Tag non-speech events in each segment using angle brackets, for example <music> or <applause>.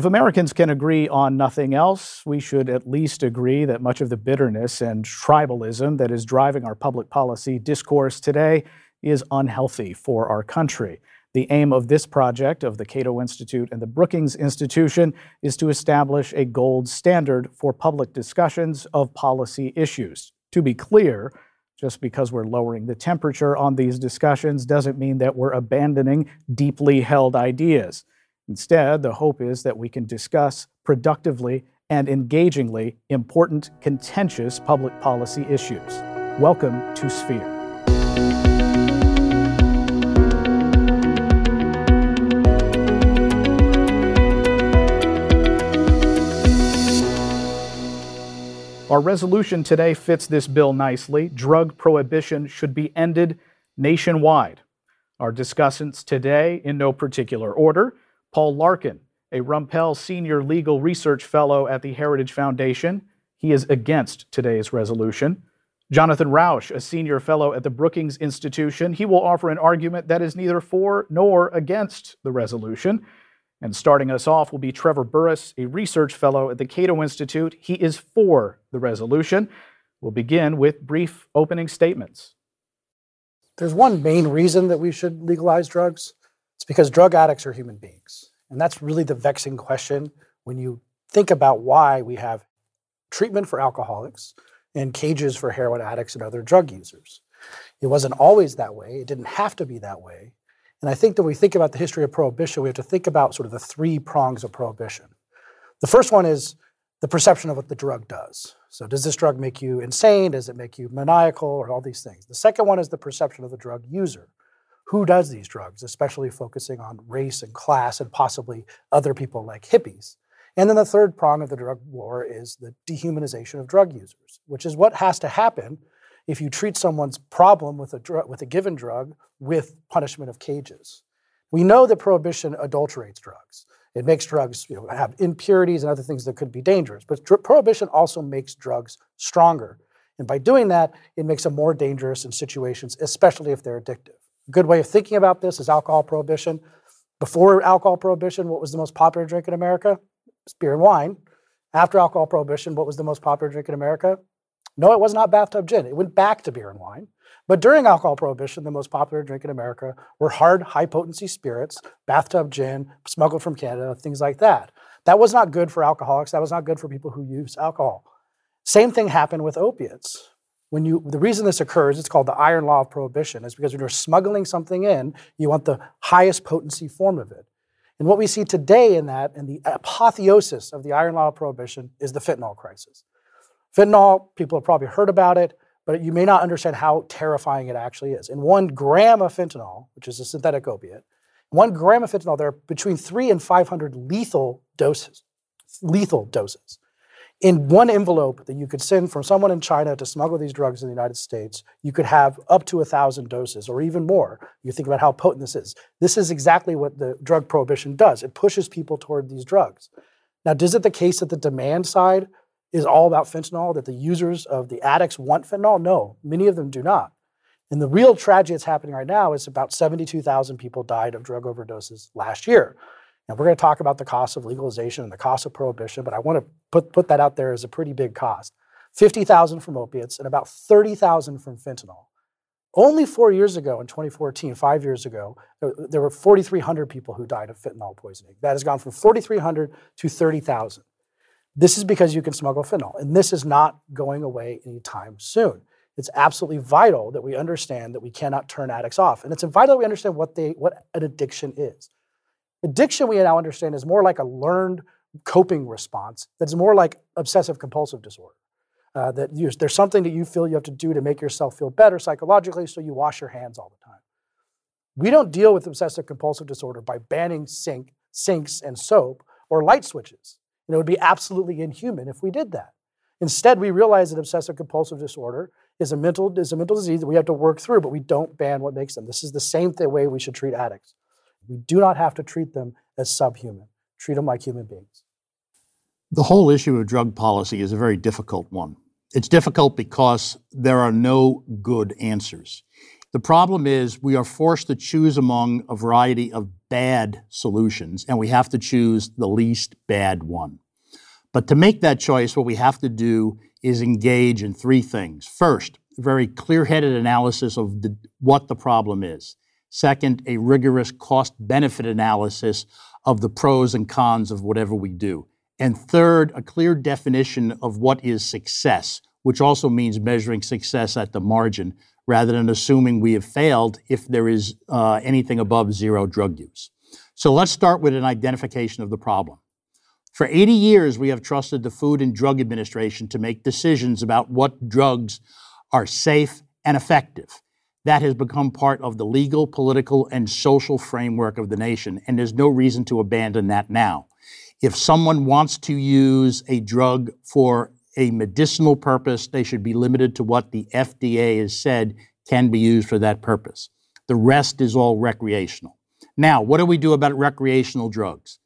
If Americans can agree on nothing else, we should at least agree that much of the bitterness and tribalism that is driving our public policy discourse today is unhealthy for our country. The aim of this project of the Cato Institute and the Brookings Institution is to establish a gold standard for public discussions of policy issues. To be clear, just because we're lowering the temperature on these discussions doesn't mean that we're abandoning deeply held ideas. Instead, the hope is that we can discuss productively and engagingly important, contentious public policy issues. Welcome to Sphere. Our resolution today fits this bill nicely. Drug prohibition should be ended nationwide. Our discussants today, in no particular order, Paul Larkin, a Rumpel Senior Legal Research Fellow at the Heritage Foundation. He is against today's resolution. Jonathan Rauch, a Senior Fellow at the Brookings Institution. He will offer an argument that is neither for nor against the resolution. And starting us off will be Trevor Burrus, a research fellow at the Cato Institute. He is for the resolution. We'll begin with brief opening statements. There's one main reason that we should legalize drugs. It's because drug addicts are human beings. And that's really the vexing question when you think about why we have treatment for alcoholics and cages for heroin addicts and other drug users. It wasn't always that way. It didn't have to be that way. And I think that when we think about the history of prohibition, we have to think about sort of the three prongs of prohibition. The first one is the perception of what the drug does. So, does this drug make you insane? Does it make you maniacal, or all these things? The second one is the perception of the drug user. Who does these drugs, especially focusing on race and class and possibly other people like hippies? And then the third prong of the drug war is the dehumanization of drug users, which is what has to happen if you treat someone's problem with a, dr- with a given drug with punishment of cages. We know that prohibition adulterates drugs. It makes drugs you know, have impurities and other things that could be dangerous. But dr- prohibition also makes drugs stronger. And by doing that, it makes them more dangerous in situations, especially if they're addictive. A good way of thinking about this is alcohol prohibition. Before alcohol prohibition, what was the most popular drink in America? It's beer and wine. After alcohol prohibition, what was the most popular drink in America? No, it was not bathtub gin. It went back to beer and wine. But during alcohol prohibition, the most popular drink in America were hard, high potency spirits, bathtub gin, smuggled from Canada, things like that. That was not good for alcoholics. That was not good for people who use alcohol. Same thing happened with opiates. When you, the reason this occurs, it's called the iron law of prohibition, is because when you're smuggling something in, you want the highest potency form of it. And what we see today in that, and the apotheosis of the iron law of prohibition, is the fentanyl crisis. Fentanyl, people have probably heard about it, but you may not understand how terrifying it actually is. In one gram of fentanyl, which is a synthetic opiate, one gram of fentanyl, there are between three and 500 lethal doses, lethal doses. In one envelope that you could send from someone in China to smuggle these drugs in the United States, you could have up to a thousand doses or even more. You think about how potent this is. This is exactly what the drug prohibition does. It pushes people toward these drugs. Now, is it the case that the demand side is all about fentanyl, that the users of the addicts want fentanyl? No, many of them do not. And the real tragedy that's happening right now is about 72,000 people died of drug overdoses last year. Now, we're going to talk about the cost of legalization and the cost of prohibition, but I want to put, put that out there as a pretty big cost 50,000 from opiates and about 30,000 from fentanyl. Only four years ago, in 2014, five years ago, there were 4,300 people who died of fentanyl poisoning. That has gone from 4,300 to 30,000. This is because you can smuggle fentanyl, and this is not going away anytime soon. It's absolutely vital that we understand that we cannot turn addicts off, and it's vital that we understand what they what an addiction is. Addiction, we now understand, is more like a learned coping response that's more like obsessive compulsive disorder. Uh, that you, there's something that you feel you have to do to make yourself feel better psychologically, so you wash your hands all the time. We don't deal with obsessive compulsive disorder by banning sink, sinks and soap or light switches. And it would be absolutely inhuman if we did that. Instead, we realize that obsessive compulsive disorder is a mental is a mental disease that we have to work through, but we don't ban what makes them. This is the same way we should treat addicts. We do not have to treat them as subhuman. Treat them like human beings. The whole issue of drug policy is a very difficult one. It's difficult because there are no good answers. The problem is we are forced to choose among a variety of bad solutions, and we have to choose the least bad one. But to make that choice, what we have to do is engage in three things. First, very clear headed analysis of the, what the problem is. Second, a rigorous cost benefit analysis of the pros and cons of whatever we do. And third, a clear definition of what is success, which also means measuring success at the margin rather than assuming we have failed if there is uh, anything above zero drug use. So let's start with an identification of the problem. For 80 years, we have trusted the Food and Drug Administration to make decisions about what drugs are safe and effective. That has become part of the legal, political, and social framework of the nation, and there's no reason to abandon that now. If someone wants to use a drug for a medicinal purpose, they should be limited to what the FDA has said can be used for that purpose. The rest is all recreational. Now, what do we do about recreational drugs?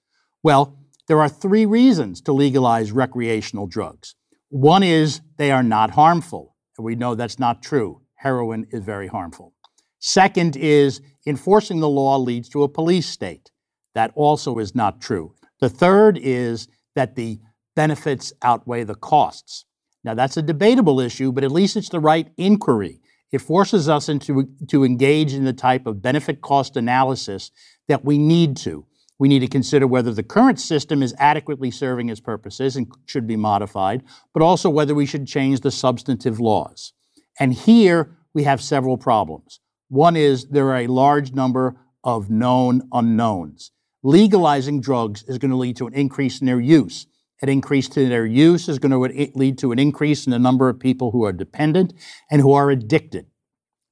Well, there are three reasons to legalize recreational drugs. One is they are not harmful, and we know that's not true. Heroin is very harmful. Second is enforcing the law leads to a police state. That also is not true. The third is that the benefits outweigh the costs. Now, that's a debatable issue, but at least it's the right inquiry. It forces us into, to engage in the type of benefit cost analysis that we need to. We need to consider whether the current system is adequately serving its purposes and should be modified, but also whether we should change the substantive laws. And here we have several problems. One is there are a large number of known unknowns. Legalizing drugs is going to lead to an increase in their use. An increase in their use is going to lead to an increase in the number of people who are dependent and who are addicted.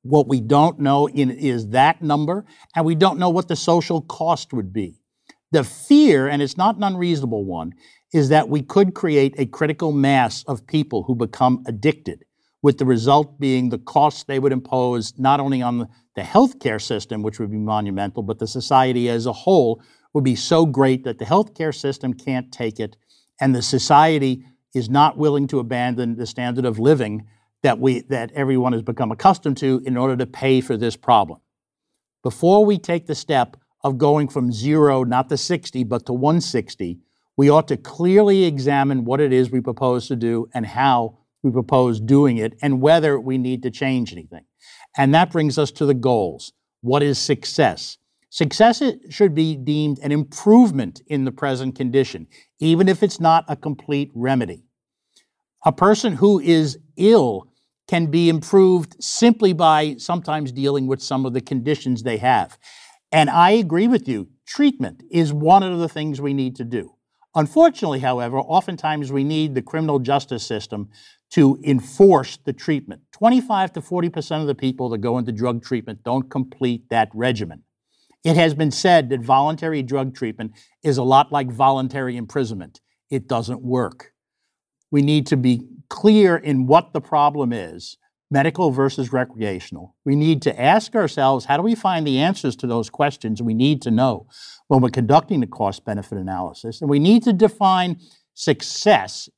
What we don't know in, is that number, and we don't know what the social cost would be. The fear, and it's not an unreasonable one, is that we could create a critical mass of people who become addicted, with the result being the costs they would impose not only on the, the healthcare system, which would be monumental, but the society as a whole would be so great that the healthcare system can't take it, and the society is not willing to abandon the standard of living that we that everyone has become accustomed to in order to pay for this problem. Before we take the step of going from zero, not to 60, but to 160, we ought to clearly examine what it is we propose to do and how we propose doing it and whether we need to change anything. And that brings us to the goals. What is success? Success should be deemed an improvement in the present condition, even if it's not a complete remedy. A person who is ill can be improved simply by sometimes dealing with some of the conditions they have. And I agree with you. Treatment is one of the things we need to do. Unfortunately, however, oftentimes we need the criminal justice system to enforce the treatment. 25 to 40% of the people that go into drug treatment don't complete that regimen. It has been said that voluntary drug treatment is a lot like voluntary imprisonment. It doesn't work. We need to be clear in what the problem is medical versus recreational. We need to ask ourselves how do we find the answers to those questions we need to know when we're conducting the cost benefit analysis? And we need to define success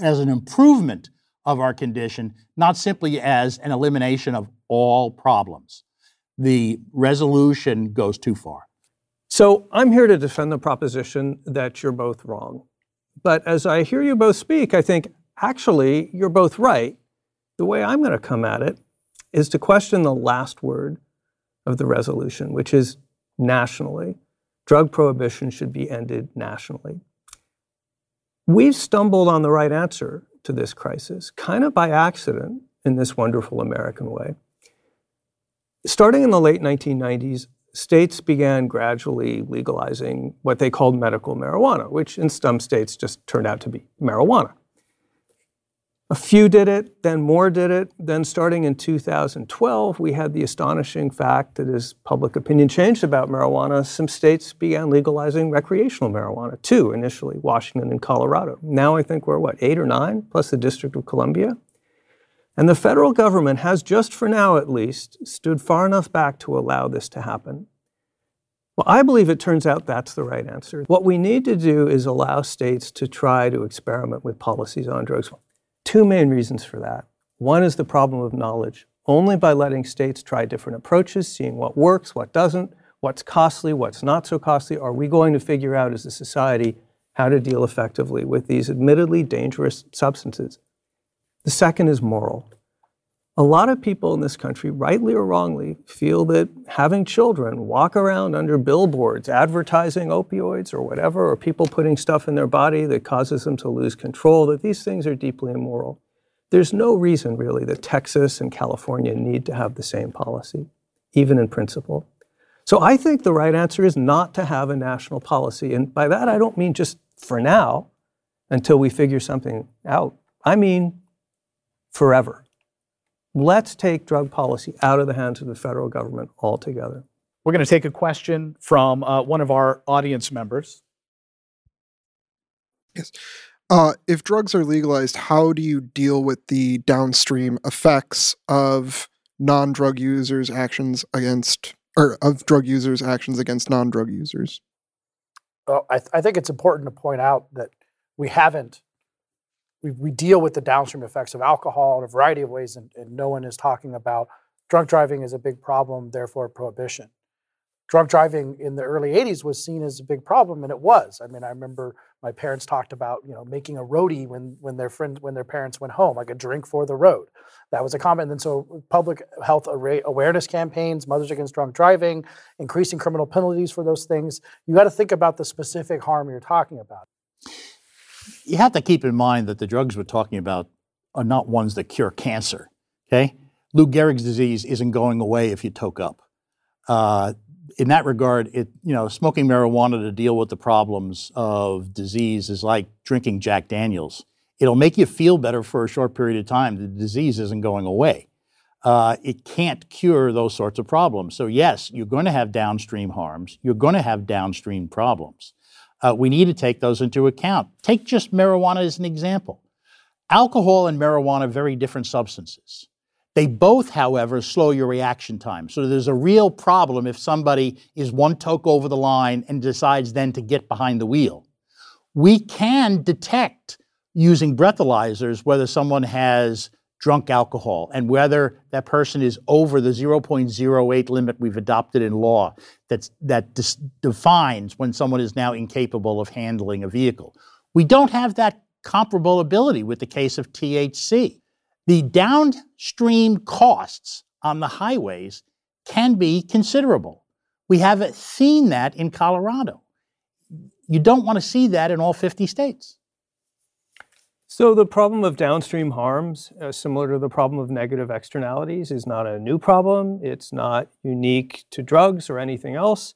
as an improvement of our condition, not simply as an elimination of all problems. The resolution goes too far. So I'm here to defend the proposition that you're both wrong. But as I hear you both speak, I think actually you're both right the way I'm going to come at it is to question the last word of the resolution, which is nationally. Drug prohibition should be ended nationally. We've stumbled on the right answer to this crisis, kind of by accident in this wonderful American way. Starting in the late 1990s, states began gradually legalizing what they called medical marijuana, which in some states just turned out to be marijuana. A few did it, then more did it. Then, starting in 2012, we had the astonishing fact that as public opinion changed about marijuana, some states began legalizing recreational marijuana, too, initially, Washington and Colorado. Now I think we're what, eight or nine, plus the District of Columbia? And the federal government has, just for now at least, stood far enough back to allow this to happen. Well, I believe it turns out that's the right answer. What we need to do is allow states to try to experiment with policies on drugs. Two main reasons for that. One is the problem of knowledge. Only by letting states try different approaches, seeing what works, what doesn't, what's costly, what's not so costly. Are we going to figure out as a society how to deal effectively with these admittedly dangerous substances? The second is moral. A lot of people in this country, rightly or wrongly, feel that having children walk around under billboards advertising opioids or whatever, or people putting stuff in their body that causes them to lose control, that these things are deeply immoral. There's no reason, really, that Texas and California need to have the same policy, even in principle. So I think the right answer is not to have a national policy. And by that, I don't mean just for now, until we figure something out. I mean forever. Let's take drug policy out of the hands of the federal government altogether. We're going to take a question from uh, one of our audience members. Yes. Uh, if drugs are legalized, how do you deal with the downstream effects of non-drug users' actions against, or of drug users' actions against non-drug users? Well, I, th- I think it's important to point out that we haven't we, we deal with the downstream effects of alcohol in a variety of ways, and, and no one is talking about drunk driving is a big problem, therefore prohibition. Drunk driving in the early 80s was seen as a big problem, and it was. I mean, I remember my parents talked about, you know, making a roadie when when their friends when their parents went home, like a drink for the road. That was a comment. And then so public health awareness campaigns, Mothers Against Drunk Driving, increasing criminal penalties for those things. You got to think about the specific harm you're talking about you have to keep in mind that the drugs we're talking about are not ones that cure cancer. Okay, Lou Gehrig's disease isn't going away if you toke up. Uh, in that regard, it you know smoking marijuana to deal with the problems of disease is like drinking Jack Daniels. It'll make you feel better for a short period of time. The disease isn't going away. Uh, it can't cure those sorts of problems. So yes, you're going to have downstream harms. You're going to have downstream problems. Uh, we need to take those into account. Take just marijuana as an example. Alcohol and marijuana are very different substances. They both, however, slow your reaction time. So there's a real problem if somebody is one toke over the line and decides then to get behind the wheel. We can detect using breathalyzers whether someone has drunk alcohol and whether that person is over the 0.08 limit we've adopted in law that's, that dis- defines when someone is now incapable of handling a vehicle. We don't have that comparable ability with the case of THC. The downstream costs on the highways can be considerable. We haven't seen that in Colorado. You don't want to see that in all 50 states. So the problem of downstream harms, uh, similar to the problem of negative externalities, is not a new problem. It's not unique to drugs or anything else.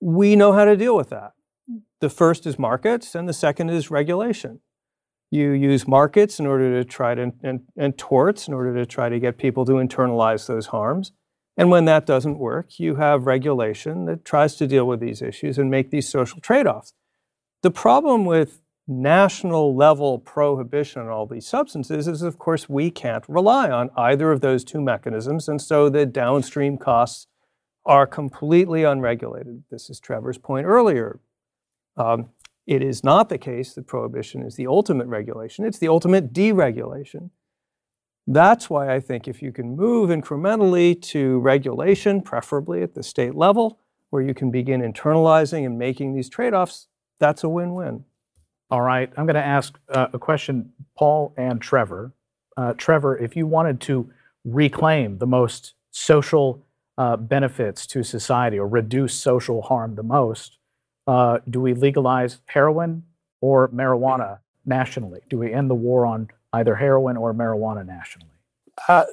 We know how to deal with that. The first is markets, and the second is regulation. You use markets in order to try to, and, and torts in order to try to get people to internalize those harms. And when that doesn't work, you have regulation that tries to deal with these issues and make these social trade offs. The problem with national level prohibition on all these substances is, of course, we can't rely on either of those two mechanisms. And so the downstream costs are completely unregulated. This is Trevor's point earlier. Um, it is not the case that prohibition is the ultimate regulation, it's the ultimate deregulation. That's why I think if you can move incrementally to regulation, preferably at the state level, where you can begin internalizing and making these trade offs, that's a win win. All right, I'm going to ask uh, a question, Paul and Trevor. Uh, Trevor, if you wanted to reclaim the most social uh, benefits to society or reduce social harm the most, uh, do we legalize heroin or marijuana nationally? Do we end the war on either heroin or marijuana nationally? Uh,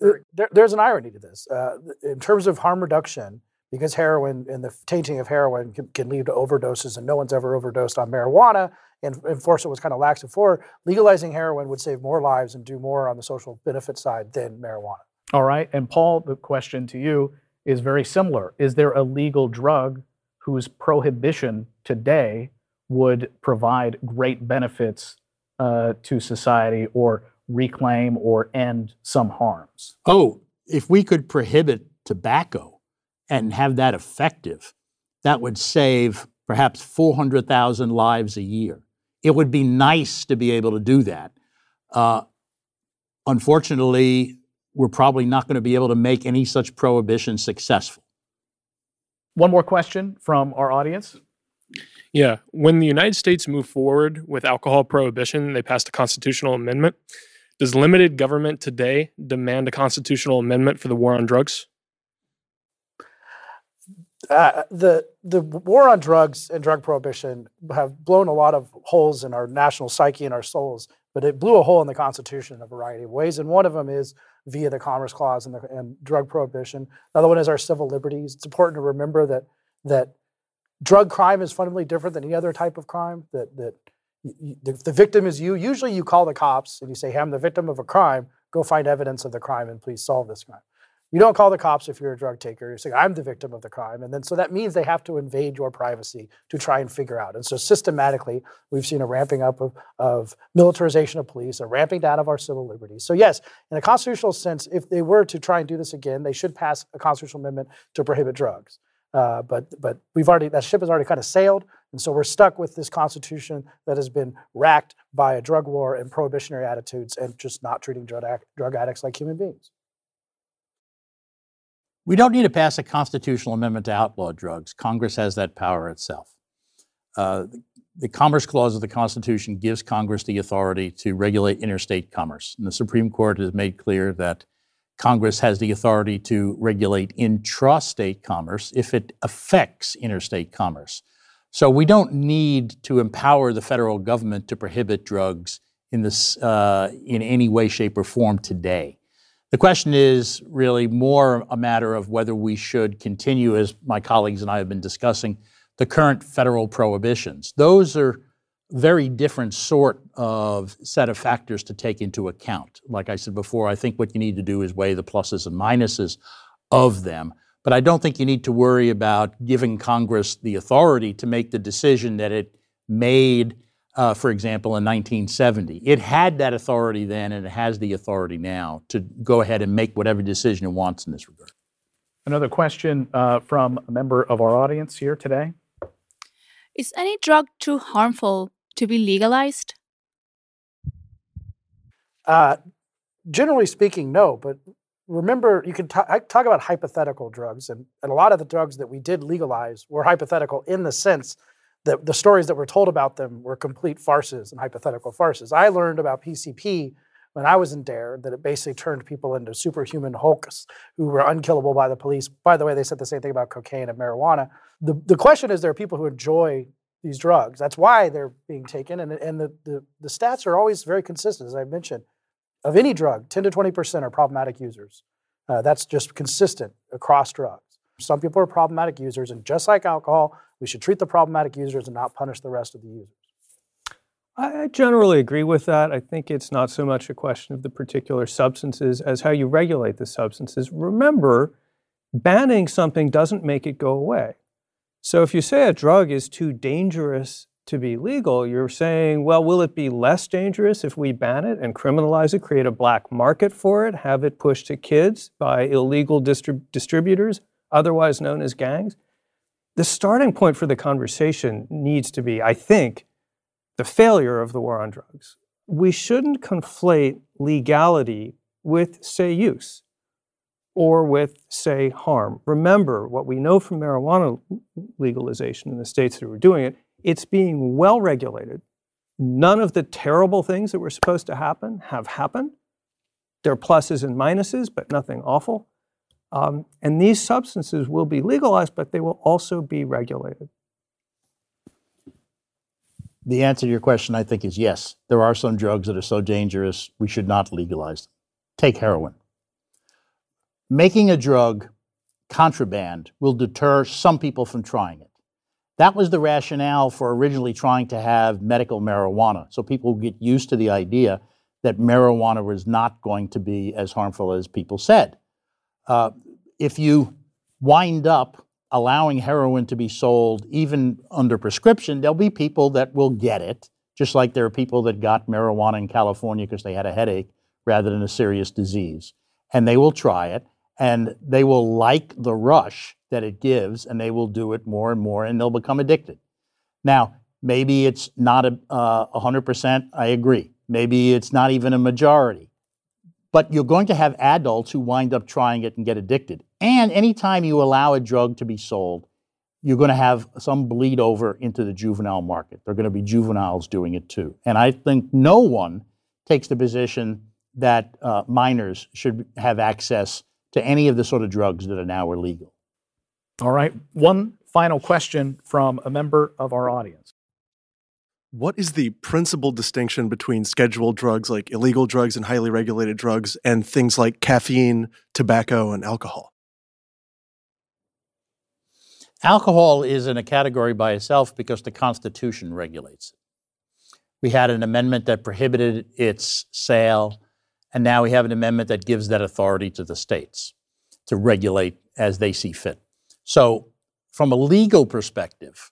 there, there's an irony to this. Uh, in terms of harm reduction, because heroin and the tainting of heroin can, can, lead to overdoses, and no one's ever overdosed on marijuana, and enforcement was kind of lax before, legalizing heroin would save more lives and do more on the social benefit side than marijuana. All right. And Paul, the question to you is very similar. Is there a legal drug whose prohibition today would provide great benefits uh, to society or reclaim or end some harms? Oh, if we could prohibit tobacco and have that effective, that would save perhaps 400,000 lives a year. It would be nice to be able to do that. Uh, unfortunately, we're probably not going to be able to make any such prohibition successful. One more question from our audience. Yeah. When the United States moved forward with alcohol prohibition, they passed a constitutional amendment. Does limited government today demand a constitutional amendment for the war on drugs? Uh, the the war on drugs and drug prohibition have blown a lot of holes in our national psyche and our souls, but it blew a hole in the Constitution in a variety of ways. And one of them is via the Commerce Clause and, the, and drug prohibition. Another one is our civil liberties. It's important to remember that that drug crime is fundamentally different than any other type of crime. That that the, the victim is you. Usually, you call the cops and you say, "Hey, I'm the victim of a crime. Go find evidence of the crime and please solve this crime." You don't call the cops if you're a drug taker. You say, I'm the victim of the crime. And then so that means they have to invade your privacy to try and figure out. And so systematically, we've seen a ramping up of, of militarization of police, a ramping down of our civil liberties. So, yes, in a constitutional sense, if they were to try and do this again, they should pass a constitutional amendment to prohibit drugs. Uh, but but we've already that ship has already kind of sailed, and so we're stuck with this constitution that has been racked by a drug war and prohibitionary attitudes, and just not treating drug, drug addicts like human beings. We don't need to pass a constitutional amendment to outlaw drugs. Congress has that power itself. Uh, the Commerce Clause of the Constitution gives Congress the authority to regulate interstate commerce. And the Supreme Court has made clear that Congress has the authority to regulate intrastate commerce if it affects interstate commerce. So we don't need to empower the federal government to prohibit drugs in, this, uh, in any way, shape, or form today. The question is really more a matter of whether we should continue, as my colleagues and I have been discussing, the current federal prohibitions. Those are very different sort of set of factors to take into account. Like I said before, I think what you need to do is weigh the pluses and minuses of them. But I don't think you need to worry about giving Congress the authority to make the decision that it made uh, for example, in 1970. It had that authority then, and it has the authority now to go ahead and make whatever decision it wants in this regard. Another question uh, from a member of our audience here today. Is any drug too harmful to be legalized? Uh, generally speaking, no. But remember, you can talk about hypothetical drugs, and, and a lot of the drugs that we did legalize were hypothetical in the sense the, the stories that were told about them were complete farces and hypothetical farces. I learned about PCP when I was in DARE that it basically turned people into superhuman hulks who were unkillable by the police. By the way, they said the same thing about cocaine and marijuana. The, the question is there are people who enjoy these drugs. That's why they're being taken. And, and the, the, the stats are always very consistent, as I mentioned. Of any drug, 10 to 20% are problematic users. Uh, that's just consistent across drugs. Some people are problematic users, and just like alcohol, we should treat the problematic users and not punish the rest of the users. I generally agree with that. I think it's not so much a question of the particular substances as how you regulate the substances. Remember, banning something doesn't make it go away. So if you say a drug is too dangerous to be legal, you're saying, well, will it be less dangerous if we ban it and criminalize it, create a black market for it, have it pushed to kids by illegal distrib- distributors? otherwise known as gangs, the starting point for the conversation needs to be, I think, the failure of the war on drugs. We shouldn't conflate legality with, say, use or with, say, harm. Remember what we know from marijuana legalization in the states that were doing it, it's being well regulated. None of the terrible things that were supposed to happen have happened. There are pluses and minuses, but nothing awful. Um, and these substances will be legalized, but they will also be regulated. The answer to your question, I think, is yes. There are some drugs that are so dangerous we should not legalize them. Take heroin. Making a drug contraband will deter some people from trying it. That was the rationale for originally trying to have medical marijuana, so people get used to the idea that marijuana was not going to be as harmful as people said. Uh, if you wind up allowing heroin to be sold even under prescription, there'll be people that will get it, just like there are people that got marijuana in California because they had a headache rather than a serious disease. And they will try it and they will like the rush that it gives and they will do it more and more and they'll become addicted. Now, maybe it's not a uh, 100%, I agree. Maybe it's not even a majority. But you're going to have adults who wind up trying it and get addicted. And anytime you allow a drug to be sold, you're going to have some bleed over into the juvenile market. There are going to be juveniles doing it too. And I think no one takes the position that uh, minors should have access to any of the sort of drugs that are now illegal. All right. One final question from a member of our audience. What is the principal distinction between scheduled drugs like illegal drugs and highly regulated drugs and things like caffeine, tobacco, and alcohol? Alcohol is in a category by itself because the Constitution regulates it. We had an amendment that prohibited its sale, and now we have an amendment that gives that authority to the states to regulate as they see fit. So, from a legal perspective,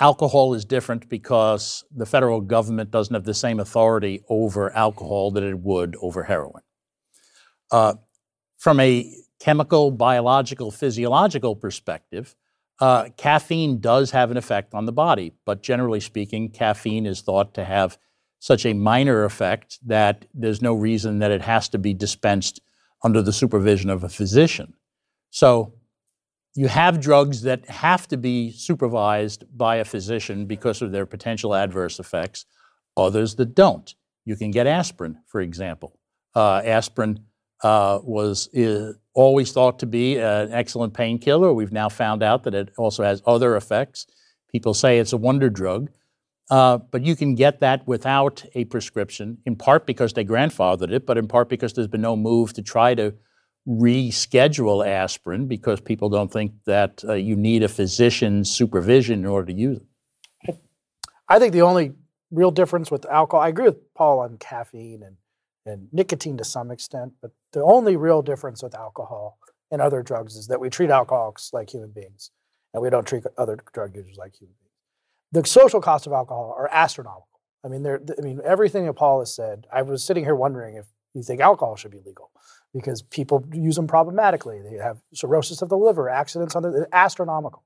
alcohol is different because the federal government doesn't have the same authority over alcohol that it would over heroin. Uh, from a chemical, biological, physiological perspective, uh, caffeine does have an effect on the body, but generally speaking, caffeine is thought to have such a minor effect that there's no reason that it has to be dispensed under the supervision of a physician. So you have drugs that have to be supervised by a physician because of their potential adverse effects, others that don't. You can get aspirin, for example. Uh, aspirin uh, was always thought to be an excellent painkiller. We've now found out that it also has other effects. People say it's a wonder drug. Uh, but you can get that without a prescription, in part because they grandfathered it, but in part because there's been no move to try to reschedule aspirin because people don't think that uh, you need a physician's supervision in order to use it. I think the only real difference with alcohol, I agree with Paul on caffeine and, and nicotine to some extent, but the only real difference with alcohol and other drugs is that we treat alcoholics like human beings and we don't treat other drug users like human beings. The social costs of alcohol are astronomical. I mean, I mean, everything that Paul has said, I was sitting here wondering if you think alcohol should be legal because people use them problematically. They have cirrhosis of the liver, accidents on the astronomical.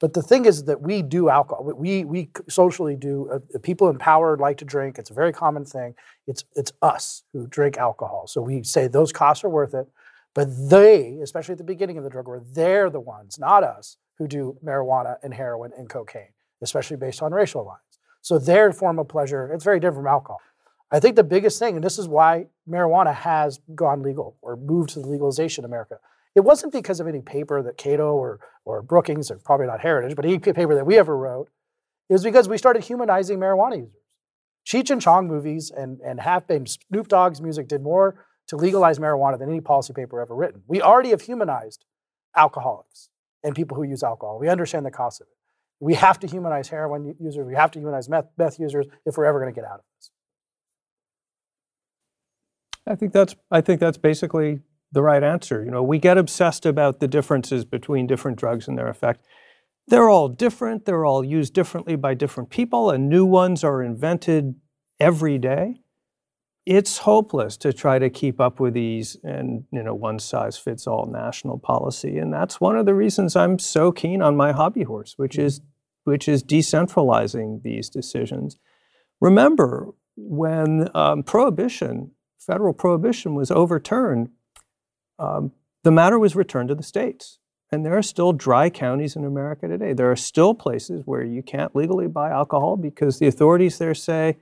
But the thing is that we do alcohol. We we socially do. Uh, people in power like to drink. It's a very common thing. It's it's us who drink alcohol. So we say those costs are worth it. But they, especially at the beginning of the drug war, they're the ones, not us, who do marijuana and heroin and cocaine, especially based on racial lines. So their form of pleasure, it's very different from alcohol. I think the biggest thing, and this is why marijuana has gone legal or moved to the legalization in America, it wasn't because of any paper that Cato or, or Brookings, or probably not Heritage, but any paper that we ever wrote. It was because we started humanizing marijuana users. Cheech and Chong movies and, and half baked Snoop Dogg's music did more to legalize marijuana than any policy paper ever written. We already have humanized alcoholics and people who use alcohol. We understand the cost of it. We have to humanize heroin users. We have to humanize meth, meth users if we're ever going to get out of this. I think that's I think that's basically the right answer. You know, we get obsessed about the differences between different drugs and their effect. They're all different, they're all used differently by different people, and new ones are invented every day. It's hopeless to try to keep up with these and you know one size fits all national policy. And that's one of the reasons I'm so keen on my hobby horse, which is which is decentralizing these decisions. Remember, when um, prohibition federal prohibition was overturned, um, the matter was returned to the states. And there are still dry counties in America today. There are still places where you can't legally buy alcohol because the authorities there say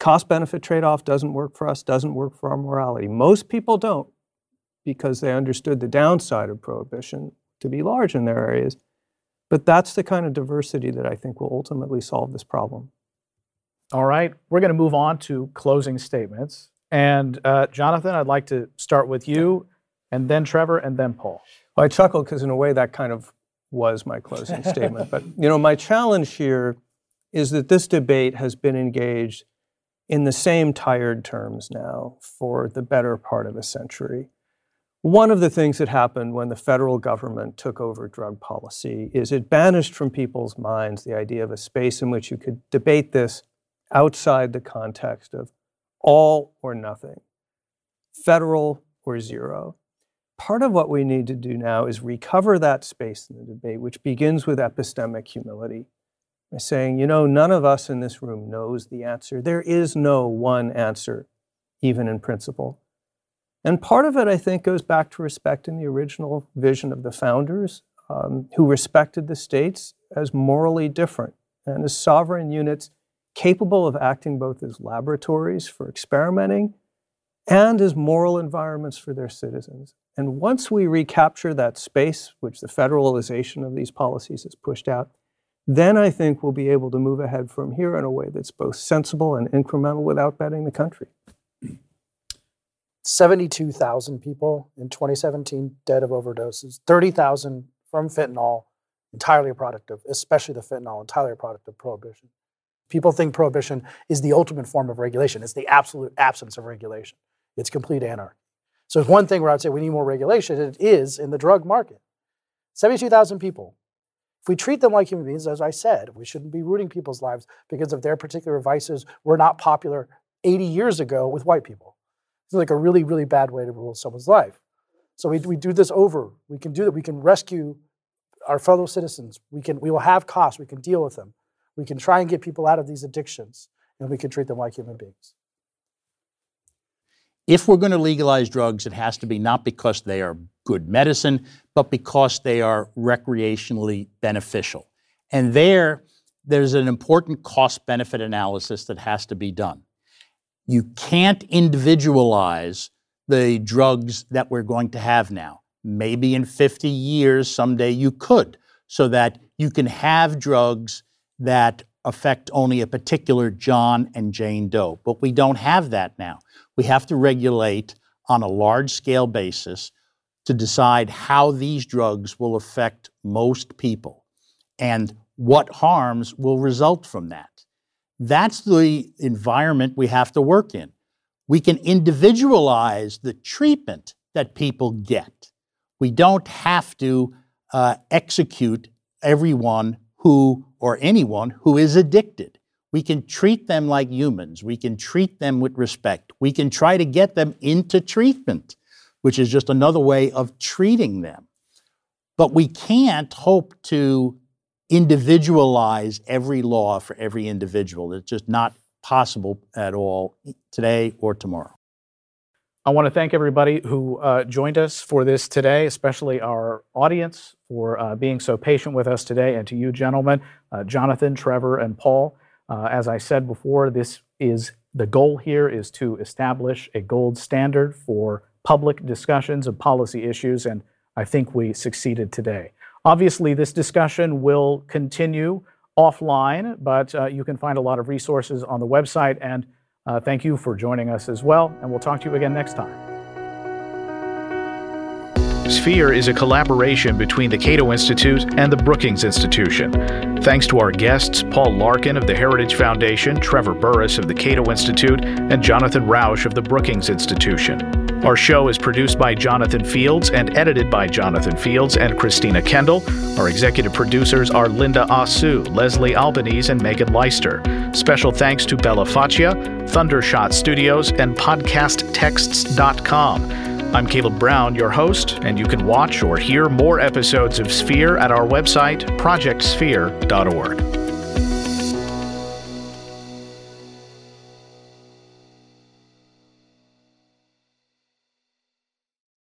cost benefit trade off doesn't work for us, doesn't work for our morality. Most people don't because they understood the downside of prohibition to be large in their areas. But that's the kind of diversity that I think will ultimately solve this problem. All right, we're going to move on to closing statements. And uh, Jonathan, I'd like to start with you, and then Trevor, and then Paul. Well, I chuckle because in a way that kind of was my closing <laughs> statement. But you know, my challenge here is that this debate has been engaged in the same tired terms now for the better part of a century. One of the things that happened when the federal government took over drug policy is it banished from people's minds the idea of a space in which you could debate this outside the context of all or nothing, federal or zero. Part of what we need to do now is recover that space in the debate, which begins with epistemic humility. By saying, you know, none of us in this room knows the answer. There is no one answer, even in principle. And part of it, I think, goes back to respecting the original vision of the founders um, who respected the states as morally different and as sovereign units capable of acting both as laboratories for experimenting and as moral environments for their citizens. And once we recapture that space, which the federalization of these policies has pushed out, then I think we'll be able to move ahead from here in a way that's both sensible and incremental without betting the country. 72,000 people in 2017 dead of overdoses, 30,000 from fentanyl, entirely a product of, especially the fentanyl, entirely a product of prohibition. People think prohibition is the ultimate form of regulation. It's the absolute absence of regulation. It's complete anarchy. So it's one thing where I'd say we need more regulation. It is in the drug market. 72,000 people. If we treat them like human beings, as I said, we shouldn't be rooting people's lives because of their particular vices were not popular 80 years ago with white people. It's like a really, really bad way to rule someone's life. So we, we do this over. We can do that. We can rescue our fellow citizens. We can we will have costs. We can deal with them. We can try and get people out of these addictions, and we can treat them like human beings. If we're going to legalize drugs, it has to be not because they are good medicine, but because they are recreationally beneficial. And there, there's an important cost benefit analysis that has to be done. You can't individualize the drugs that we're going to have now. Maybe in 50 years, someday you could, so that you can have drugs that affect only a particular John and Jane Doe. But we don't have that now. We have to regulate on a large scale basis to decide how these drugs will affect most people and what harms will result from that. That's the environment we have to work in. We can individualize the treatment that people get. We don't have to uh, execute everyone who, or anyone who is addicted. We can treat them like humans. We can treat them with respect. We can try to get them into treatment, which is just another way of treating them. But we can't hope to individualize every law for every individual. It's just not possible at all today or tomorrow. I want to thank everybody who uh, joined us for this today, especially our audience for uh, being so patient with us today, and to you, gentlemen, uh, Jonathan, Trevor, and Paul. Uh, as I said before, this is the goal here is to establish a gold standard for public discussions of policy issues, and I think we succeeded today. Obviously, this discussion will continue offline, but uh, you can find a lot of resources on the website and uh, thank you for joining us as well, and we'll talk to you again next time. Sphere is a collaboration between the Cato Institute and the Brookings Institution. Thanks to our guests, Paul Larkin of the Heritage Foundation, Trevor Burrus of the Cato Institute, and Jonathan Rauch of the Brookings Institution. Our show is produced by Jonathan Fields and edited by Jonathan Fields and Christina Kendall. Our executive producers are Linda Asu, Leslie Albanese, and Megan Leister. Special thanks to Bella Faccia, Thundershot Studios, and PodcastTexts.com. I'm Caleb Brown, your host, and you can watch or hear more episodes of Sphere at our website, projectsphere.org.